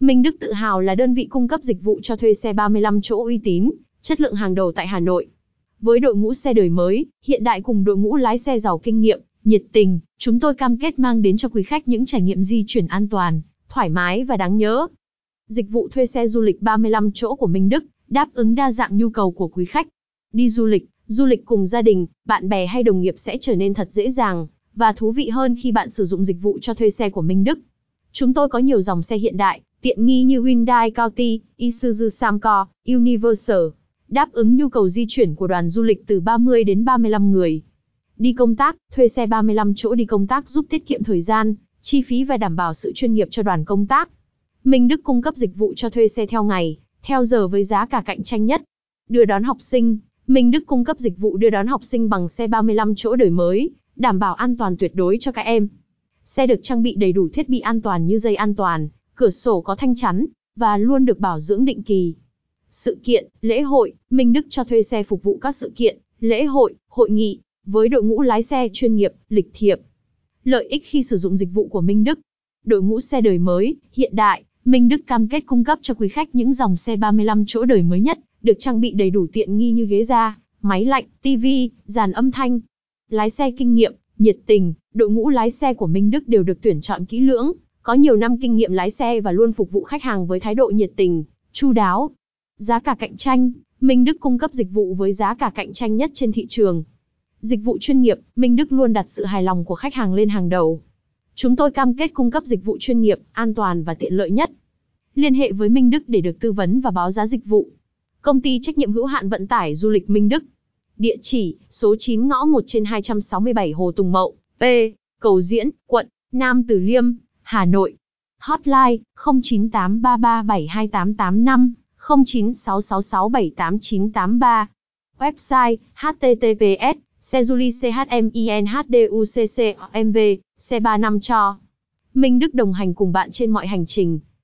Minh Đức tự hào là đơn vị cung cấp dịch vụ cho thuê xe 35 chỗ uy tín, chất lượng hàng đầu tại Hà Nội. Với đội ngũ xe đời mới, hiện đại cùng đội ngũ lái xe giàu kinh nghiệm, nhiệt tình, chúng tôi cam kết mang đến cho quý khách những trải nghiệm di chuyển an toàn, thoải mái và đáng nhớ. Dịch vụ thuê xe du lịch 35 chỗ của Minh Đức đáp ứng đa dạng nhu cầu của quý khách. Đi du lịch, du lịch cùng gia đình, bạn bè hay đồng nghiệp sẽ trở nên thật dễ dàng và thú vị hơn khi bạn sử dụng dịch vụ cho thuê xe của Minh Đức. Chúng tôi có nhiều dòng xe hiện đại, tiện nghi như Hyundai County, Isuzu Samco, Universal, đáp ứng nhu cầu di chuyển của đoàn du lịch từ 30 đến 35 người. Đi công tác, thuê xe 35 chỗ đi công tác giúp tiết kiệm thời gian, chi phí và đảm bảo sự chuyên nghiệp cho đoàn công tác. Minh Đức cung cấp dịch vụ cho thuê xe theo ngày, theo giờ với giá cả cạnh tranh nhất. Đưa đón học sinh, Minh Đức cung cấp dịch vụ đưa đón học sinh bằng xe 35 chỗ đời mới, đảm bảo an toàn tuyệt đối cho các em. Xe được trang bị đầy đủ thiết bị an toàn như dây an toàn, cửa sổ có thanh chắn, và luôn được bảo dưỡng định kỳ. Sự kiện, lễ hội, Minh Đức cho thuê xe phục vụ các sự kiện, lễ hội, hội nghị, với đội ngũ lái xe chuyên nghiệp, lịch thiệp. Lợi ích khi sử dụng dịch vụ của Minh Đức. Đội ngũ xe đời mới, hiện đại, Minh Đức cam kết cung cấp cho quý khách những dòng xe 35 chỗ đời mới nhất, được trang bị đầy đủ tiện nghi như ghế da, máy lạnh, tivi, dàn âm thanh. Lái xe kinh nghiệm, nhiệt tình, đội ngũ lái xe của Minh Đức đều được tuyển chọn kỹ lưỡng, có nhiều năm kinh nghiệm lái xe và luôn phục vụ khách hàng với thái độ nhiệt tình, chu đáo. Giá cả cạnh tranh, Minh Đức cung cấp dịch vụ với giá cả cạnh tranh nhất trên thị trường. Dịch vụ chuyên nghiệp, Minh Đức luôn đặt sự hài lòng của khách hàng lên hàng đầu. Chúng tôi cam kết cung cấp dịch vụ chuyên nghiệp, an toàn và tiện lợi nhất. Liên hệ với Minh Đức để được tư vấn và báo giá dịch vụ. Công ty trách nhiệm hữu hạn vận tải du lịch Minh Đức. Địa chỉ, số 9 ngõ 1 trên 267 Hồ Tùng Mậu, P, Cầu Diễn, quận Nam Từ Liêm, Hà Nội. Hotline 0983372885, 0966678983. Website https Sejuli CHMINHDUCCOMV, C35 cho. Minh Đức đồng hành cùng bạn trên mọi hành trình.